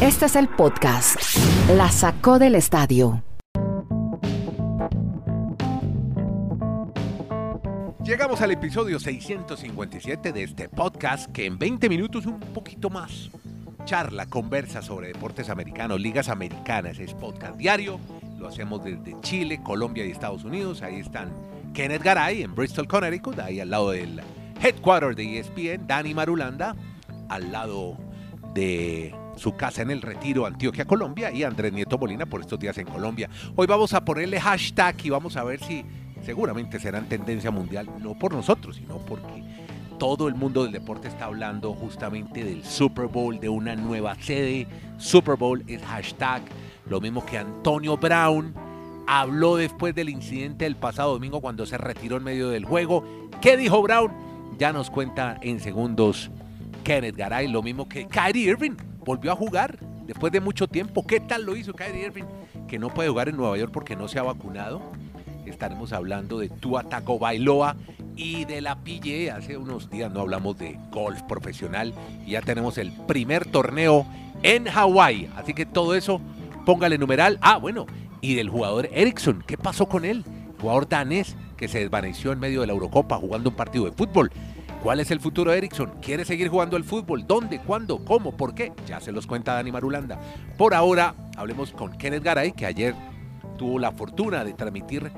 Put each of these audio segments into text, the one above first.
Este es el podcast. La sacó del estadio. Llegamos al episodio 657 de este podcast que en 20 minutos un poquito más charla, conversa sobre deportes americanos, ligas americanas, es podcast diario, lo hacemos desde Chile, Colombia y Estados Unidos, ahí están Kenneth Garay en Bristol, Connecticut, ahí al lado del headquarter de ESPN, Dani Marulanda, al lado de su casa en el Retiro, Antioquia, Colombia, y Andrés Nieto Molina por estos días en Colombia. Hoy vamos a ponerle hashtag y vamos a ver si seguramente serán tendencia mundial, no por nosotros, sino porque todo el mundo del deporte está hablando justamente del Super Bowl, de una nueva sede. Super Bowl es hashtag, lo mismo que Antonio Brown habló después del incidente del pasado domingo cuando se retiró en medio del juego. ¿Qué dijo Brown? Ya nos cuenta en segundos Kenneth Garay, lo mismo que Kyrie Irving volvió a jugar después de mucho tiempo. ¿Qué tal lo hizo Kyrie Irving? Que no puede jugar en Nueva York porque no se ha vacunado estaremos hablando de Tua Bailoa y de la PGA. Hace unos días no hablamos de golf profesional y ya tenemos el primer torneo en Hawái. Así que todo eso, póngale numeral. Ah, bueno, y del jugador Ericsson, ¿qué pasó con él? Jugador danés que se desvaneció en medio de la Eurocopa jugando un partido de fútbol. ¿Cuál es el futuro de Ericsson? ¿Quiere seguir jugando el fútbol? ¿Dónde? ¿Cuándo? ¿Cómo? ¿Por qué? Ya se los cuenta Dani Marulanda. Por ahora, hablemos con Kenneth Garay, que ayer tuvo la fortuna de transmitir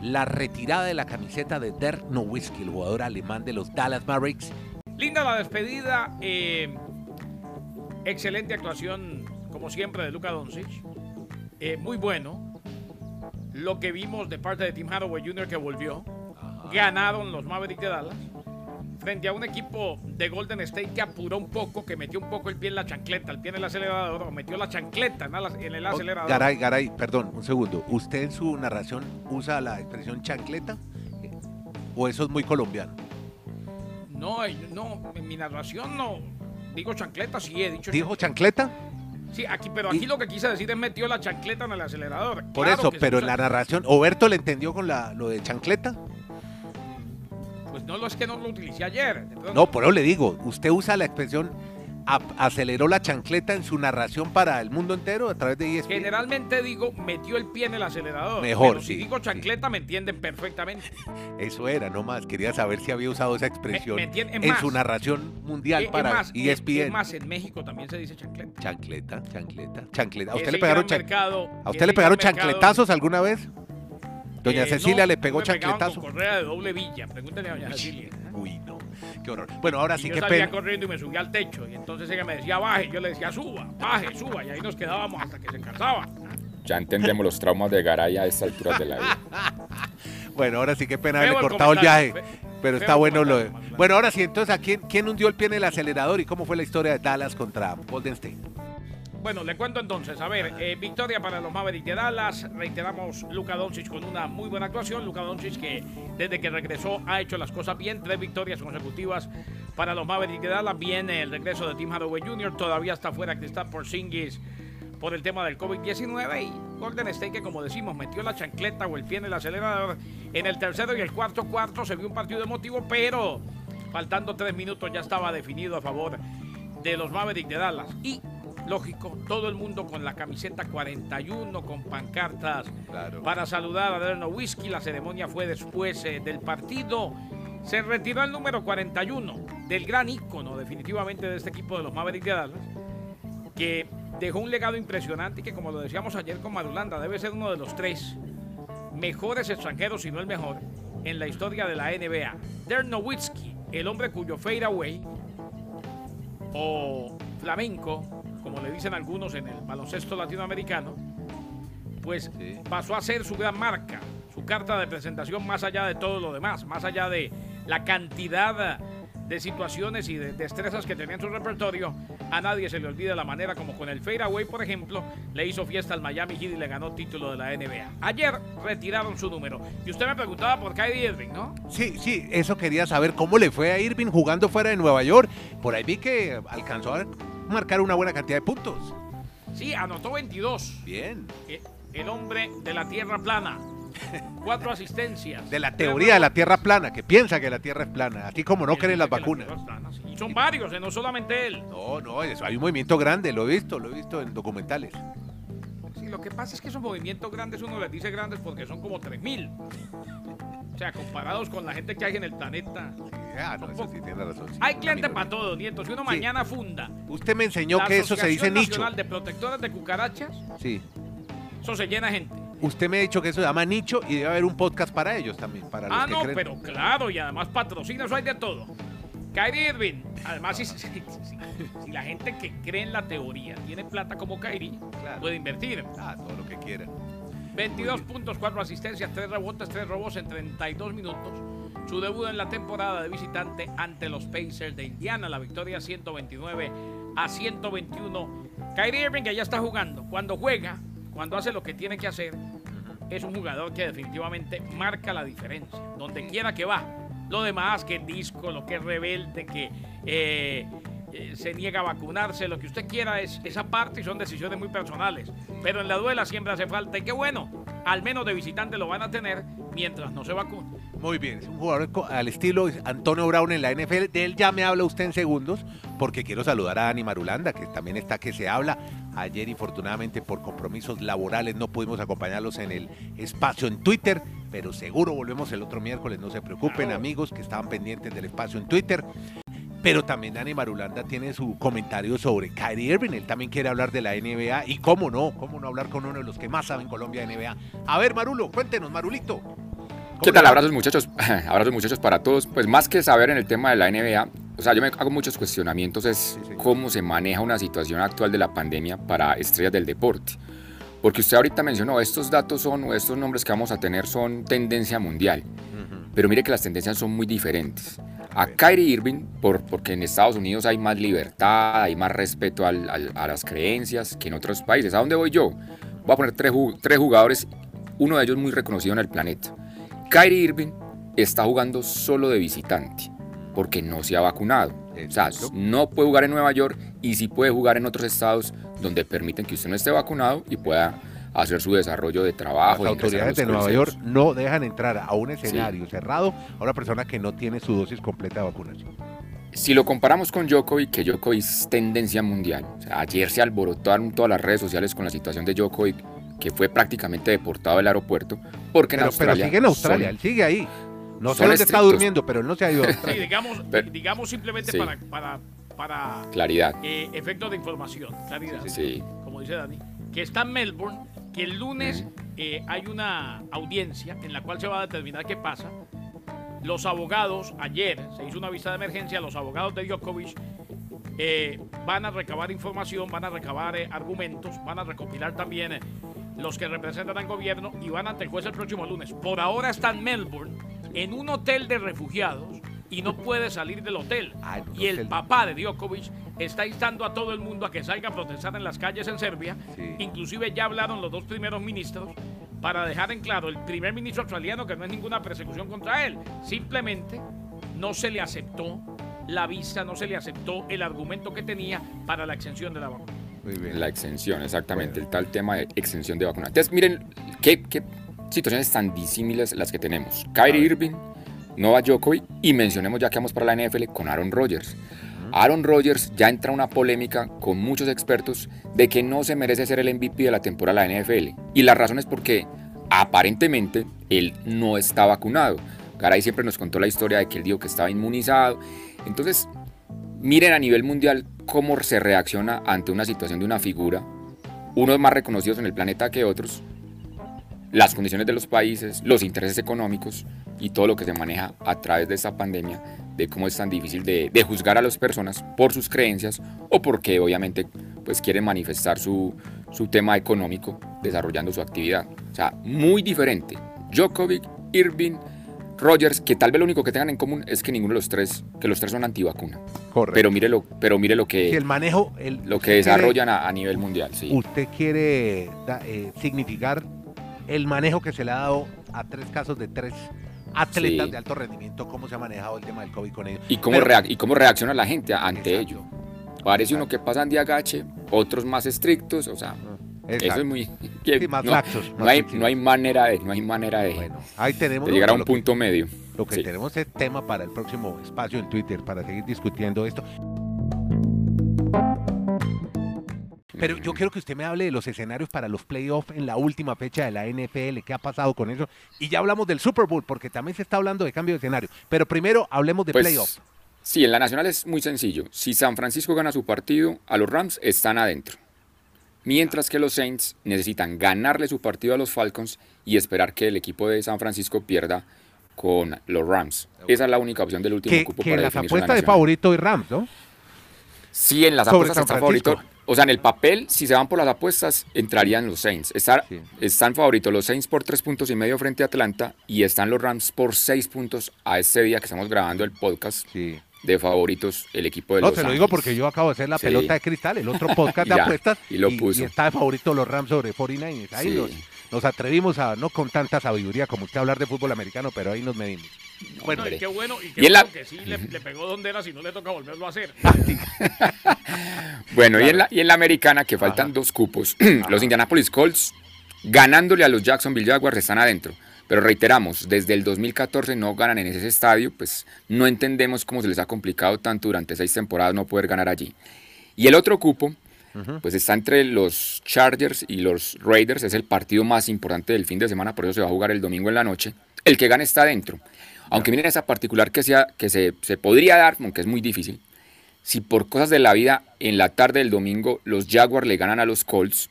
la retirada de la camiseta de Dirk Nowitzki, el jugador alemán de los Dallas Mavericks. Linda la despedida, eh, excelente actuación, como siempre, de Luka Doncic. Eh, muy bueno. Lo que vimos de parte de Tim Hardaway Jr. que volvió. Ganaron los Mavericks de Dallas frente a un equipo de Golden State que apuró un poco, que metió un poco el pie en la chancleta, el pie en el acelerador, o metió la chancleta en el oh, acelerador. Garay, Garay, perdón, un segundo. ¿Usted en su narración usa la expresión chancleta? ¿O eso es muy colombiano? No, no, en mi narración no. Digo chancleta, sí he dicho. ¿Dijo chancleta? Sí, aquí, pero aquí lo que quise decir es metió la chancleta en el acelerador. Por eso, pero en la narración, ¿Oberto le entendió con la, lo de chancleta? No lo es que no lo utilicé ayer. No, por eso le digo, usted usa la expresión aceleró la chancleta en su narración para el mundo entero a través de ESPN. Generalmente digo, metió el pie en el acelerador. Mejor, Si digo chancleta, me entienden perfectamente. Eso era, no más. Quería saber si había usado esa expresión en su narración mundial para más, ESPN. Es más, en México también se dice chancleta. Chancleta, chancleta, chancleta. ¿A usted le pegaron, ¿a usted le pegaron chancletazos alguna vez? Doña eh, Cecilia le pegó chancletazo. Con correa de doble villa. Pregúntale a doña Cecilia. Uy, no. Qué horror. Bueno, ahora sí que Yo salía corriendo y me subía al techo. Y entonces ella me decía baje. Yo le decía suba, baje, suba. Y ahí nos quedábamos hasta que se cansaba. Ya entendemos los traumas de Garay a esta altura de la vida. bueno, ahora sí que pena haberle cortado el viaje. Pero está bueno lo de... Bueno, ahora sí, entonces, ¿a quién, quién hundió el pie en el acelerador y cómo fue la historia de Dallas contra Golden State? Bueno, le cuento entonces. A ver, eh, victoria para los Mavericks de Dallas. Reiteramos, Luka Doncic con una muy buena actuación. Luka Doncic que desde que regresó ha hecho las cosas bien. Tres victorias consecutivas para los Mavericks de Dallas. Viene el regreso de Tim Hardaway Jr. Todavía está fuera por Porzingis por el tema del COVID-19 y Golden State que como decimos metió la chancleta o el pie en el acelerador en el tercero y el cuarto cuarto se vio un partido emotivo pero faltando tres minutos ya estaba definido a favor de los Mavericks de Dallas y lógico, todo el mundo con la camiseta 41, con pancartas para saludar a Derno Whisky. La ceremonia fue después eh, del partido. Se retiró el número 41 del gran ícono definitivamente de este equipo de los Mavericks de Dallas, que dejó un legado impresionante y que como lo decíamos ayer con Madulanda, debe ser uno de los tres mejores extranjeros, si no el mejor, en la historia de la NBA. Dirk Nowitzki, el hombre cuyo fadeaway o flamenco como le dicen algunos en el baloncesto latinoamericano, pues pasó a ser su gran marca, su carta de presentación más allá de todo lo demás, más allá de la cantidad de situaciones y de destrezas que tenía en su repertorio. A nadie se le olvida la manera como con el Fadeaway, por ejemplo, le hizo fiesta al Miami Heat y le ganó título de la NBA. Ayer retiraron su número. Y usted me preguntaba por Kyrie Irving, ¿no? Sí, sí, eso quería saber cómo le fue a Irving jugando fuera de Nueva York. Por ahí vi que alcanzó a marcar una buena cantidad de puntos. Sí, anotó 22. Bien. Eh, el hombre de la tierra plana. Cuatro asistencias. De la teoría de la tierra plana, que piensa que la tierra es plana, aquí como no creen las vacunas. Y son varios, eh, no solamente él. No, no, eso, hay un movimiento grande, lo he visto, lo he visto en documentales. Sí, lo que pasa es que esos movimientos grandes uno les dice grandes porque son como 3000. O sea, comparados con la gente que hay en el planeta. Sí, ah, no, eso sí tiene razón. sí, Hay una cliente minoría. para todo, Nieto. Si uno Sí. mañana funda Usted me enseñó que eso se dice nicho. Nacional de Protectores de Cucarachas, Sí. eso se llena gente. Usted me ha dicho que eso se llama nicho y debe haber un podcast para ellos también, para los Ah, que no, creen. pero claro, y además patrocina, eso hay de todo. Kyrie Irving, además, si, si- si- si la gente que cree en la teoría tiene plata como Kyrie, Claro. puede invertir. Ah, todo lo que quieran. 22 puntos, 4 asistencias, 3 rebotes, 3 robos en 32 minutos. Su debut en la temporada de visitante ante los Pacers de Indiana, la victoria 129 a 121. Kyrie Irving que ya está jugando. Cuando juega, cuando hace lo que tiene que hacer, es un jugador que definitivamente marca la diferencia. Donde quiera que va. Lo demás, que disco, lo que es rebelde, que eh, eh, se niega a vacunarse, lo que usted quiera es esa parte y son decisiones muy personales. Pero en la duela siempre hace falta y qué bueno, al menos de visitante lo van a tener mientras no se vacune. Muy bien, es un jugador al estilo Antonio Brown en la NFL. De él ya me habla usted en segundos, porque quiero saludar a Dani Marulanda, que también está que se habla. Ayer, infortunadamente, por compromisos laborales, no pudimos acompañarlos en el espacio en Twitter, pero seguro volvemos el otro miércoles. No se preocupen, amigos, que estaban pendientes del espacio en Twitter. Pero también Dani Marulanda tiene su comentario sobre Kyrie Irving. Él también quiere hablar de la NBA. Y cómo no, cómo no hablar con uno de los que más saben Colombia de NBA. A ver, Marulo, cuéntenos, Marulito. ¿Cómo ¿Qué tal? Abrazos muchachos, abrazos muchachos para todos. Pues más que saber en el tema de la NBA, o sea, yo me hago muchos cuestionamientos es Sí, cómo se maneja una situación actual de la pandemia para estrellas del deporte. Porque usted ahorita mencionó, estos datos son, o estos nombres que vamos a tener son tendencia mundial. Pero mire que las tendencias son muy diferentes. A. Kyrie Irving, por, porque en Estados Unidos hay más libertad, hay más respeto al- al- a las creencias que en otros países. ¿A dónde voy yo? Voy a poner tres, ju- tres jugadores, uno de ellos muy reconocido en el planeta. Kyrie Irving está jugando solo de visitante, porque no se ha vacunado. O sea, no puede jugar en Nueva York y sí puede jugar en otros estados donde permiten que usted no esté vacunado y pueda hacer su desarrollo de trabajo. Las autoridades de Nueva. York no dejan entrar a un escenario cerrado a una persona que no tiene su dosis completa de vacunación. Si lo comparamos con Djokovic, que Djokovic es tendencia mundial, o sea, ayer se alborotaron todas las redes sociales con la situación de Djokovic, que fue prácticamente deportado del aeropuerto, porque en Pero, pero Australia sigue en Australia, son- él sigue ahí. No sé dónde está durmiendo, pero él no se ha ido a Sí, Australia. digamos, Pero- digamos simplemente Sí. para, para, para claridad. eh, efectos de información, claridad, Sí, como dice Dani, que está en Melbourne, que el lunes eh, hay una audiencia en la cual se va a determinar qué pasa. Los abogados, ayer se hizo una vista de emergencia, los abogados de Djokovic eh, van a recabar información, van a recabar eh, argumentos, van a recopilar también los que representan al gobierno y van ante el juez el próximo lunes. Por ahora está en Melbourne, en un hotel de refugiados y no puede salir del hotel. Ah, un y el hotel. papá de Djokovic está instando a todo el mundo a que salga a protestar en las calles en Serbia. Sí. Inclusive ya hablaron los dos primeros ministros para dejar en claro el primer ministro australiano que no es ninguna persecución contra él. Simplemente no se le aceptó la visa, no se le aceptó el argumento que tenía para la exención de la vacuna. Muy bien. la exención, exactamente, el tal tema de exención de vacuna. Entonces, miren qué, qué situaciones tan disímiles las que tenemos. Kyrie Irving, Novak Djokovic y mencionemos ya que vamos para la NFL con Aaron Rodgers. Aaron Rodgers ya entra una polémica con muchos expertos de que no se merece ser el MVP de la temporada de la NFL. Y la razón es porque aparentemente él no está vacunado. Garay siempre nos contó la historia de que él dijo que estaba inmunizado. Entonces, miren a nivel mundial cómo se reacciona ante una situación de una figura, unos más reconocidos en el planeta que otros, las condiciones de los países, los intereses económicos y todo lo que se maneja a través de esta pandemia, de cómo es tan difícil de, de juzgar a las personas por sus creencias o porque obviamente pues quieren manifestar su, su tema económico desarrollando su actividad. O sea, muy diferente. Djokovic, Irving, Rogers, que tal vez lo único que tengan en común es que ninguno de los tres, que los tres son antivacuna. Correcto. Pero mire lo, pero mire lo que, Si el manejo, el, lo que desarrollan a, a nivel mundial. Sí. usted quiere da- eh, significar el manejo que se le ha dado a tres casos de tres atletas Sí. de alto rendimiento, cómo se ha manejado el tema del COVID con ellos. y, cómo Pero- reac- y cómo reacciona la gente ante Exacto. ello. Parece uno que pasan de agache, otros más estrictos, o sea, eso es muy... Sí, más no, laxos, no hay, flexibles. no hay manera de, no hay manera de, Bueno, ahí tenemos de llegar a un que- punto medio. Lo que Sí. tenemos es tema para el próximo espacio en Twitter para seguir discutiendo esto. Pero yo quiero que usted me hable de los escenarios para los playoffs en la última fecha de la NFL. ¿Qué ha pasado con eso? Y ya hablamos del Super Bowl, porque también se está hablando de cambio de escenario. Pero primero hablemos de Pues, playoffs. Sí, en la nacional es muy sencillo. Si San Francisco gana su partido, a los Rams están adentro. Mientras que los Saints necesitan ganarle su partido a los Falcons y esperar que el equipo de San Francisco pierda con los Rams. Esa es la única opción del último Que, cupo que para las apuestas de favorito y Rams, ¿no? Sí, en las Sobre apuestas Francisco. favoritos. O sea, en el papel, si se van por las apuestas, entrarían los Saints. Está- Sí. Están favoritos los Saints por tres puntos y medio frente a Atlanta y están los Rams por seis puntos a este día que estamos grabando el podcast Sí. de favoritos el equipo de No, los te lo digo porque yo acabo de hacer la Sí. pelota de cristal, el otro podcast de Ya, apuestas, y lo puso. está de favorito los Rams sobre 49ers. Ahí nos, nos atrevimos a, no con tanta sabiduría como usted, hablar de fútbol americano, pero ahí nos medimos. Bueno, No, y qué bueno, y qué Y en la- bueno que sí le, le pegó donde era si no le toca volverlo a hacer. Bueno, y, en la, y en la americana, que faltan dos cupos, los Indianapolis Colts, ganándole a los Jacksonville Jaguars, están adentro. Pero reiteramos, desde el 2014 no ganan en ese estadio, pues no entendemos cómo se les ha complicado tanto durante seis temporadas no poder ganar allí. Y el otro cupo, pues está entre los Chargers y los Raiders, es el partido más importante del fin de semana, por eso se va a jugar el domingo en la noche. El que gane está adentro. Aunque miren esa particular que, sea, que se, se podría dar, aunque es muy difícil, si por cosas de la vida en la tarde del domingo los Jaguars le ganan a los Colts,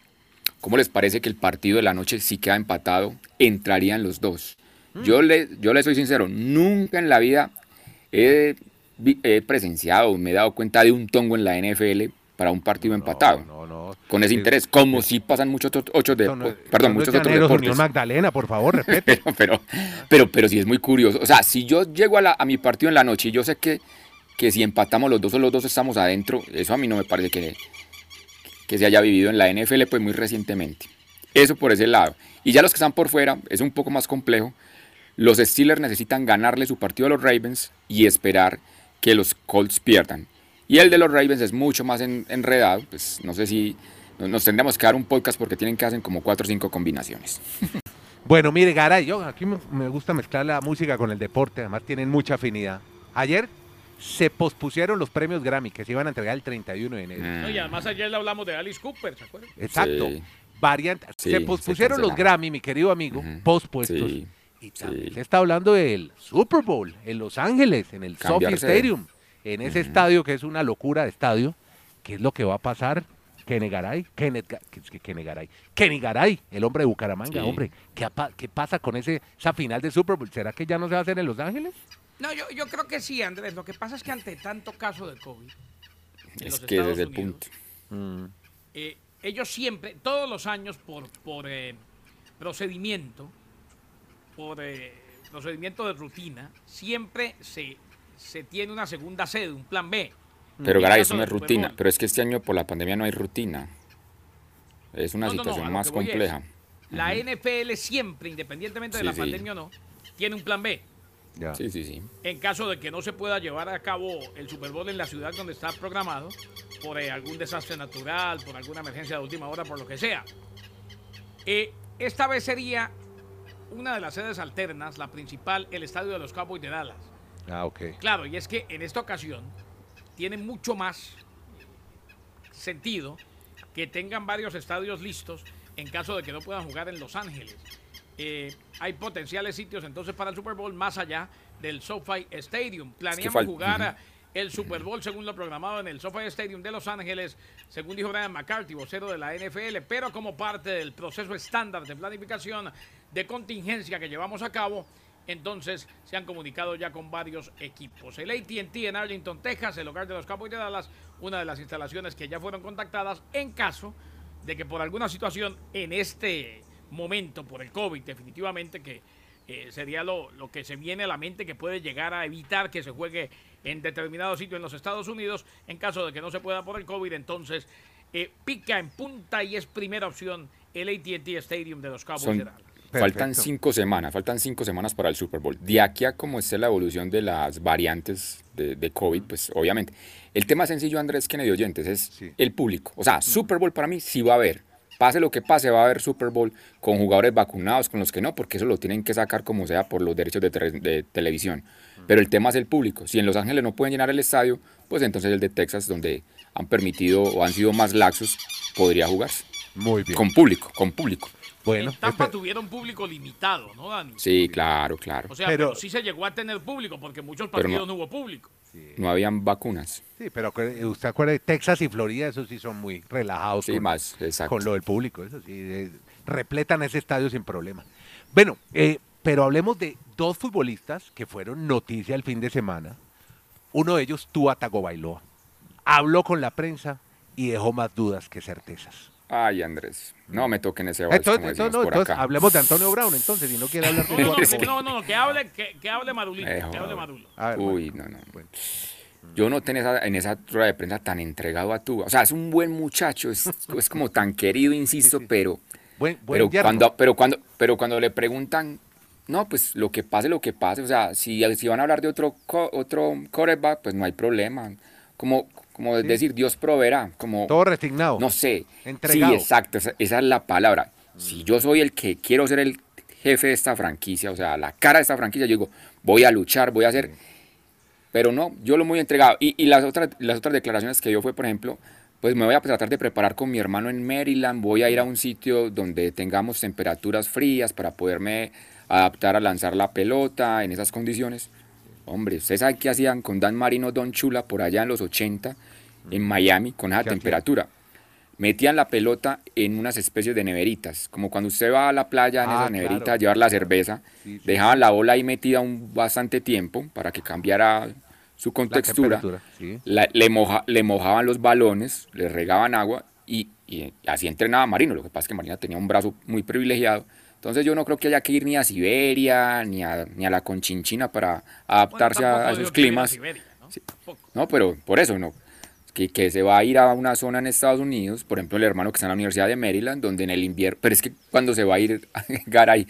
¿cómo les parece que el partido de la noche si queda empatado, entrarían los dos? Yo, le, yo le soy sincero, nunca en la vida he, he presenciado, me he dado cuenta de un tongo en la NFL para un partido empatado. No, no. Con ese Es- interés, como si pasan muchos otros, ocho de, no- perdón, no muchos otros deportes. Unión Magdalena, por favor, respete. Pero, pero, pero, pero sí es muy curioso. O sea, si yo llego a, la- a mi partido en la noche y yo sé que, que si empatamos los dos o los dos estamos adentro, eso a mí no me parece que, que se haya vivido en la NFL pues muy recientemente. Eso por ese lado. Y ya los que están por fuera, es un poco más complejo. Los Steelers necesitan ganarle su partido a los Ravens y esperar que los Colts pierdan. Y el de los Ravens es mucho más en- enredado. Pues no sé si nos- nos tendríamos que dar un podcast porque tienen que hacer como cuatro o cinco combinaciones. Bueno, mire, Garay, yo aquí me, gusta mezclar la música con el deporte, además tienen mucha afinidad. Ayer se pospusieron los premios Grammy que se iban a entregar el 31 de enero. No, y además ayer le hablamos de Alice Cooper, ¿se acuerdan? Exacto. Sí. Variante. Sí, se se pospusieron los. Grammy, mi querido amigo, pospuestos. Sí, Y también sí. se está hablando del Super Bowl en Los Ángeles, en el Sophie Cambiarse de- Stadium, en ese estadio que es una locura de estadio. ¿Qué es lo que va a pasar? Kenny Garay, Kenneth, Ga- que- que Kenny Garay, Kenny Garay, el hombre de Bucaramanga, Sí. hombre, ¿qué, qué pasa con ese, esa final de Super Bowl? ¿Será que ya no se va a hacer en Los Ángeles? No, yo, yo creo que sí, Andrés. Lo que pasa es que ante tanto caso de COVID, en Es los que es el punto. eh, ellos siempre, todos los años, por, por eh, procedimiento, por eh, procedimiento de rutina, siempre se, se tiene una segunda sede, un plan B. Pero Garay, eso no del es rutina. Pero es que este año por la pandemia no hay rutina. Es una No, no, no, situación más compleja. La NFL siempre, independientemente de Sí, la sí. pandemia o no, tiene un plan B. Ya. Sí, sí, sí. En caso de que no se pueda llevar a cabo el Super Bowl en la ciudad donde está programado, por eh, algún desastre natural, por alguna emergencia de última hora, por lo que sea. Eh, esta vez sería una de las sedes alternas, la principal, el estadio de los Cowboys de Dallas. Ah, ok. Claro, y es que en esta ocasión tiene mucho más sentido que tengan varios estadios listos en caso de que no puedan jugar en Los Ángeles. Eh, hay potenciales sitios entonces para el Super Bowl más allá del SoFi Stadium. Planeamos jugar el Super Bowl según lo programado en el SoFi Stadium de Los Ángeles, según dijo Brian McCarthy, vocero de la NFL, pero como parte del proceso estándar de planificación de contingencia que llevamos a cabo, entonces se han comunicado ya con varios equipos. El ATT en Arlington, Texas, el hogar de los Cowboys de Dallas, una de las instalaciones que ya fueron contactadas en caso de que por alguna situación en este momento, por el COVID, definitivamente que eh, sería lo, lo que se viene a la mente que puede llegar a evitar que se juegue en determinado sitio en los Estados Unidos. En caso de que no se pueda por el COVID, entonces eh, pica en punta y es primera opción el ATT Stadium de los Cowboys Son- de Dallas. Faltan cinco semanas, faltan cinco semanas para el Super Bowl. De aquí a cómo esté la evolución de las variantes de, de COVID, pues obviamente. El tema sencillo, Andrés Kennedy Oyentes, es Sí. el público. O sea, Super Bowl para mí sí va a haber. pase lo que pase, va a haber Super Bowl con jugadores vacunados, con los que no, porque eso lo tienen que sacar como sea por los derechos de, de televisión. Pero el tema es el público. Si en Los Ángeles no pueden llenar el estadio, pues entonces el de Texas, donde han permitido o han sido más laxos, podría jugarse. Muy bien. Con público, con público. Bueno, en Tampa espe- tuvieron público limitado, ¿no, Dani? Sí, claro, claro. O sea, Pero- pero, sí se llegó a tener público porque en muchos partidos no- no hubo público. No habían vacunas. sí, pero acuerde- usted acuerde, Texas y Florida, esos sí son muy relajados Sí, con, más, exacto. con lo del público, eso sí, eh, repletan ese estadio sin problema. Bueno, eh, pero hablemos de dos futbolistas que fueron noticia el fin de semana. Uno de ellos, Tua Tagovailoa. Habló con la prensa y dejó más dudas que certezas. Ay, Andrés, no me toquen ese vals, como Entonces, no, por entonces acá. hablemos de Antonio Brown, entonces, si no quiere hablar No, de no, no, no, no, que hable, que, que hable Madulito, Eh, que hable joder. Madulo. A ver, Uy, bueno, no, no. bueno. Yo no tengo esa, en esa rueda de prensa tan entregado a tu. O sea, es un buen muchacho, es, es como tan querido, insisto, pero, Buen, buen pero, cuando, pero, cuando, pero cuando le preguntan, no, pues lo que pase, lo que pase. O sea, si, si van a hablar de otro, co- otro quarterback, pues no hay problema. Como, como decir, Dios proveerá. Como, Todo resignado. no sé. Entregado. Sí, exacto, esa, esa es la palabra. Si yo soy el que quiero ser el jefe de esta franquicia, o sea, la cara de esta franquicia, yo digo, voy a luchar, voy a hacer... Pero no, yo lo muy entregado. Y, y las, otras, las otras declaraciones que dio fue, por ejemplo, pues me voy a tratar de preparar con mi hermano en Maryland, voy a ir a un sitio donde tengamos temperaturas frías para poderme adaptar a lanzar la pelota en esas condiciones. Hombre, ¿usted sabe qué hacían con Dan Marino, Don Chula por allá en los 80 en Miami con esa temperatura? Metían la pelota en unas especies de neveritas, como cuando usted va a la playa en Ah, esas claro. a llevar la cerveza, Sí, sí. dejaban la bola ahí metida un bastante tiempo para que cambiara su contextura, temperatura, sí. la- le, moja- le mojaban los balones, le regaban agua y, y así entrenaba Marino. Lo que pasa es que Marino tenía un brazo muy privilegiado. Entonces yo no creo que haya que ir ni a Siberia ni a, ni a la Conchinchina para adaptarse Bueno, a, a esos a climas. Siberia, ¿no? Sí. Tampoco. No, pero por eso no. Que, que se va a ir a una zona en Estados Unidos, por ejemplo, el hermano que está en la Universidad de Maryland, donde en el invierno. Pero es que cuando se va a ir, Garay,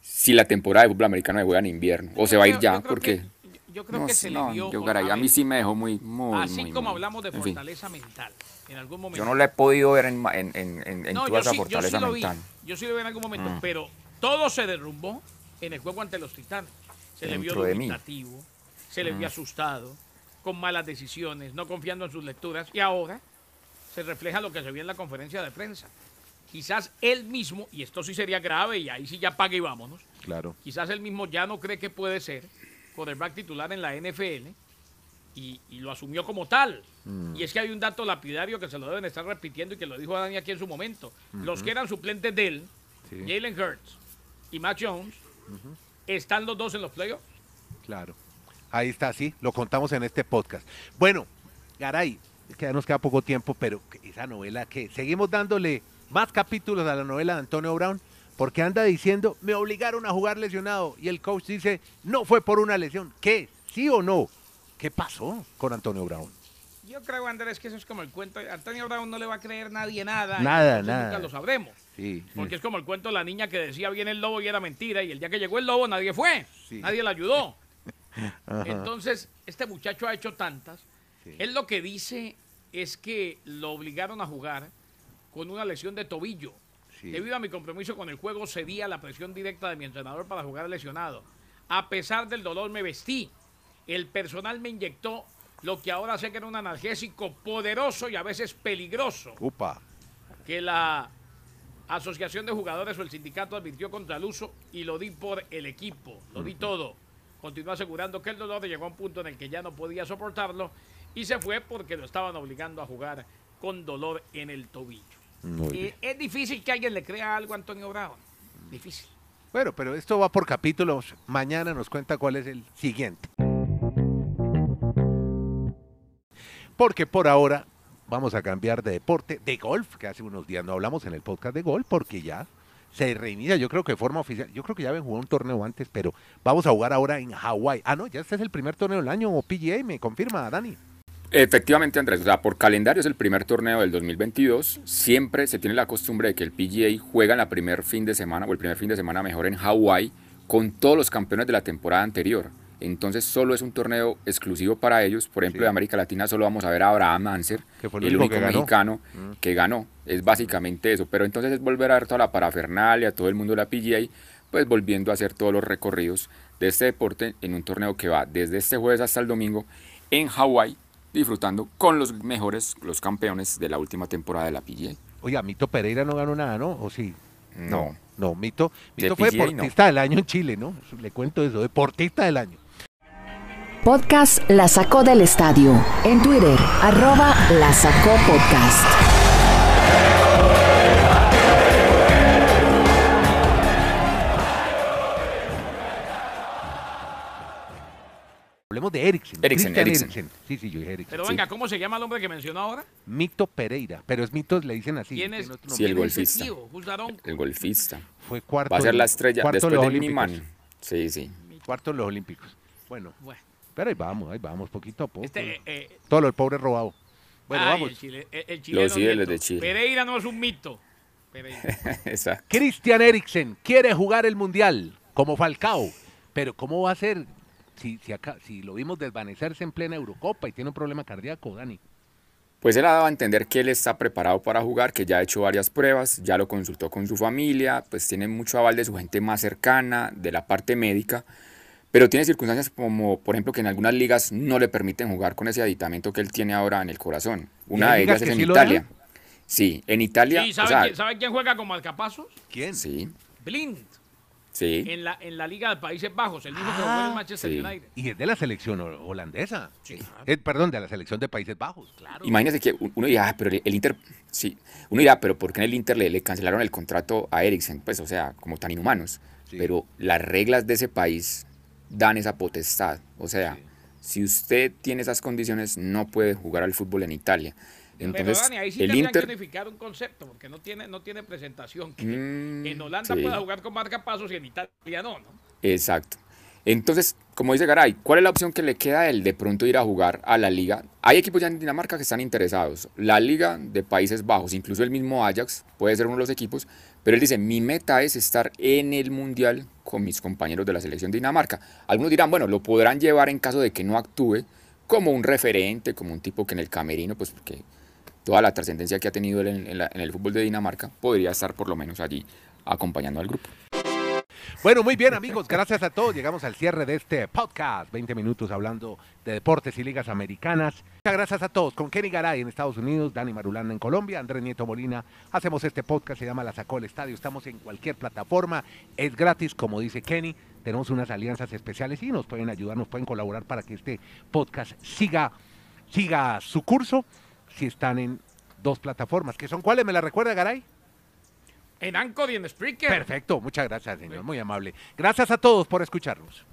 si la temporada de fútbol americano se juega en invierno, o se va a ir ya, porque. que- yo creo no, que se no, le dio. yo, Garay, a mí sí me dejó muy, muy. Así muy, como muy- hablamos de en fin. fortaleza mental, en algún momento. Yo no la he podido ver en, en, en, en, en No, toda yo esa sí, yo fortaleza sí lo vi. mental. Yo sí lo vi en algún momento, Mm. pero todo se derrumbó en el juego ante los Titanes. Se le vio. Mm. dubitativo, se le vio asustado, con malas decisiones, no confiando en sus lecturas. Y ahora se refleja lo que se vio en la conferencia de prensa. Quizás él mismo, y esto sí sería grave, y ahí sí ya pague y vámonos, Claro. quizás él mismo ya no cree que puede ser quarterback titular en la NFL y, y lo asumió como tal. Y es que hay un dato lapidario que se lo deben estar repitiendo y que lo dijo Dani aquí en su momento. Los que eran suplentes de él, Sí. Jalen Hurts y Mac Jones, están los dos en los playoffs. Claro. Ahí está, sí, lo contamos en este podcast. Bueno, Garay, es que ya nos queda poco tiempo, pero esa novela que seguimos dándole más capítulos a la novela de Antonio Brown, porque anda diciendo, me obligaron a jugar lesionado, y el coach dice, no fue por una lesión. ¿Qué? ¿Sí o no? ¿Qué pasó con Antonio Brown? Yo creo, Andrés, que eso es como el cuento. Antonio Brown no le va a creer nadie nada. Nada, nada. Nunca lo sabremos. Sí. Porque es como el cuento de la niña que decía viene el lobo y era mentira. Y el día que llegó el lobo nadie fue. Sí. Nadie la ayudó. Entonces, este muchacho ha hecho tantas. Sí. Él lo que dice es que lo obligaron a jugar con una lesión de tobillo. Sí. Debido a mi compromiso con el juego, cedí a la presión directa de mi entrenador para jugar lesionado. A pesar del dolor, me vestí. El personal me inyectó lo que ahora sé que era un analgésico poderoso y a veces peligroso Upa. que la Asociación de Jugadores o el sindicato advirtió contra el uso y lo di por el equipo, lo di todo. Continuó asegurando que el dolor llegó a un punto en el que ya no podía soportarlo y se fue porque lo estaban obligando a jugar con dolor en el tobillo. Muy Eh, bien. es difícil que alguien le crea algo a Antonio Brown. Difícil. Bueno, pero esto va por capítulos. Mañana nos cuenta cuál es el siguiente. Porque por ahora vamos a cambiar de deporte, de golf, que hace unos días no hablamos en el podcast de golf, porque ya se reinicia, yo creo que de forma oficial, yo creo que ya habían jugado un torneo antes, pero vamos a jugar ahora en Hawái. Ah, no, ya este es el primer torneo del año, o PGA, me confirma, Dani. Efectivamente, Andrés, o sea, por calendario es el primer torneo del 2022. Siempre se tiene la costumbre de que el PGA juega en la primer fin de semana, o el primer fin de semana mejor en Hawái, con todos los campeones de la temporada anterior. Entonces solo es un torneo exclusivo para ellos. Por ejemplo, Sí. de América Latina solo vamos a ver a Abraham Anser, Que fue el el único que mexicano Mm. que ganó. Es básicamente eso. Pero entonces es volver a ver toda la parafernalia, todo el mundo de la PGA, pues volviendo a hacer todos los recorridos de este deporte en un torneo que va desde este jueves hasta el domingo en Hawái, disfrutando con los mejores, los campeones de la última temporada de la PGA. Oiga, Mito Pereira no ganó nada, ¿no? ¿O sí? No. No, Mito, De Mito fue PGA, no. deportista del año en Chile, ¿no? Le cuento eso, deportista del año. Podcast La Sacó del Estadio. En Twitter, arroba La Sacó Podcast. Hablemos de Eriksen. Eriksen, Christian Eriksen. Sí, sí, yo dije Eriksen. Pero Sí. venga, ¿cómo se llama el hombre que mencionó ahora? Mito Pereira, pero es Mito, le dicen así. ¿Quién es? otro Sí, el nombre. ¿Quién es ese golfista. El golfista. Fue cuarto. Va a ser la estrella después los de Olímpicos. Miniman. Sí, sí. Cuarto en los Olímpicos. Bueno, Bueno, pero ahí vamos, ahí vamos, poquito a poco. este, eh, Todo lo del pobre robado. Bueno, ay, vamos. El, chile, el, el chileno Los nieto. de Chile. Pereira no es un mito. Christian Eriksen quiere jugar el Mundial como Falcao, pero ¿cómo va a ser si, si, acá, si lo vimos desvanecerse en plena Eurocopa y tiene un problema cardíaco, Dani? Pues él ha dado a entender que él está preparado para jugar, que ya ha hecho varias pruebas, ya lo consultó con su familia, pues tiene mucho aval de su gente más cercana, de la parte médica, pero tiene circunstancias como, por ejemplo, que en algunas ligas no le permiten jugar con ese aditamento que él tiene ahora en el corazón. Una de ellas es que en sí Italia. Sí, en Italia. Sí, o ¿sabe, sea, quién, sabe quién juega con marcapasos? ¿Quién? Sí, Blind. Sí. En la, en la Liga de Países Bajos, el mismo que Ah, jugó en el Manchester sí. United. Y es de la selección ho- holandesa. Eh, perdón, de la selección de Países Bajos. Claro. Imagínese que uno dirá, "Ah, pero el el Inter, sí, uno dirá, pero ¿por qué en el Inter le, le cancelaron el contrato a Eriksen? Pues, o sea, como tan inhumanos. Sí. Pero las reglas de ese país dan esa potestad. O sea, si usted tiene esas condiciones, no puede jugar al fútbol en Italia. Pero Entonces, Dani, ahí sí el tendrían que Inter... unificar un concepto, porque no tiene, no tiene presentación. Que Mm, en Holanda sí. pueda jugar con marcapasos y en Italia no, ¿no? Exacto. Entonces, como dice Garay, ¿cuál es la opción que le queda a él de pronto ir a jugar a la liga? Hay equipos ya en Dinamarca que están interesados. La liga de Países Bajos, incluso el mismo Ajax, puede ser uno de los equipos, pero él dice, mi meta es estar en el Mundial con mis compañeros de la selección de Dinamarca. Algunos dirán, bueno, lo podrán llevar en caso de que no actúe como un referente, como un tipo que en el camerino, pues porque toda la trascendencia que ha tenido en el fútbol de Dinamarca, podría estar por lo menos allí acompañando al grupo. Bueno, muy bien amigos, gracias a todos. Llegamos al cierre de este podcast. 20 minutos hablando de deportes y ligas americanas. Muchas gracias a todos. Con Kenny Garay en Estados Unidos, Dani Marulanda en Colombia, Andrés Nieto Molina. Hacemos este podcast, se llama La Sacó el Estadio. Estamos en cualquier plataforma. Es gratis, como dice Kenny. Tenemos unas alianzas especiales y nos pueden ayudar, nos pueden colaborar para que este podcast siga, siga su curso. Si están en dos plataformas, que son cuáles, ¿me la recuerda Garay? En Anchor y en Spreaker. Perfecto, muchas gracias, señor, muy amable. Gracias a todos por escucharnos.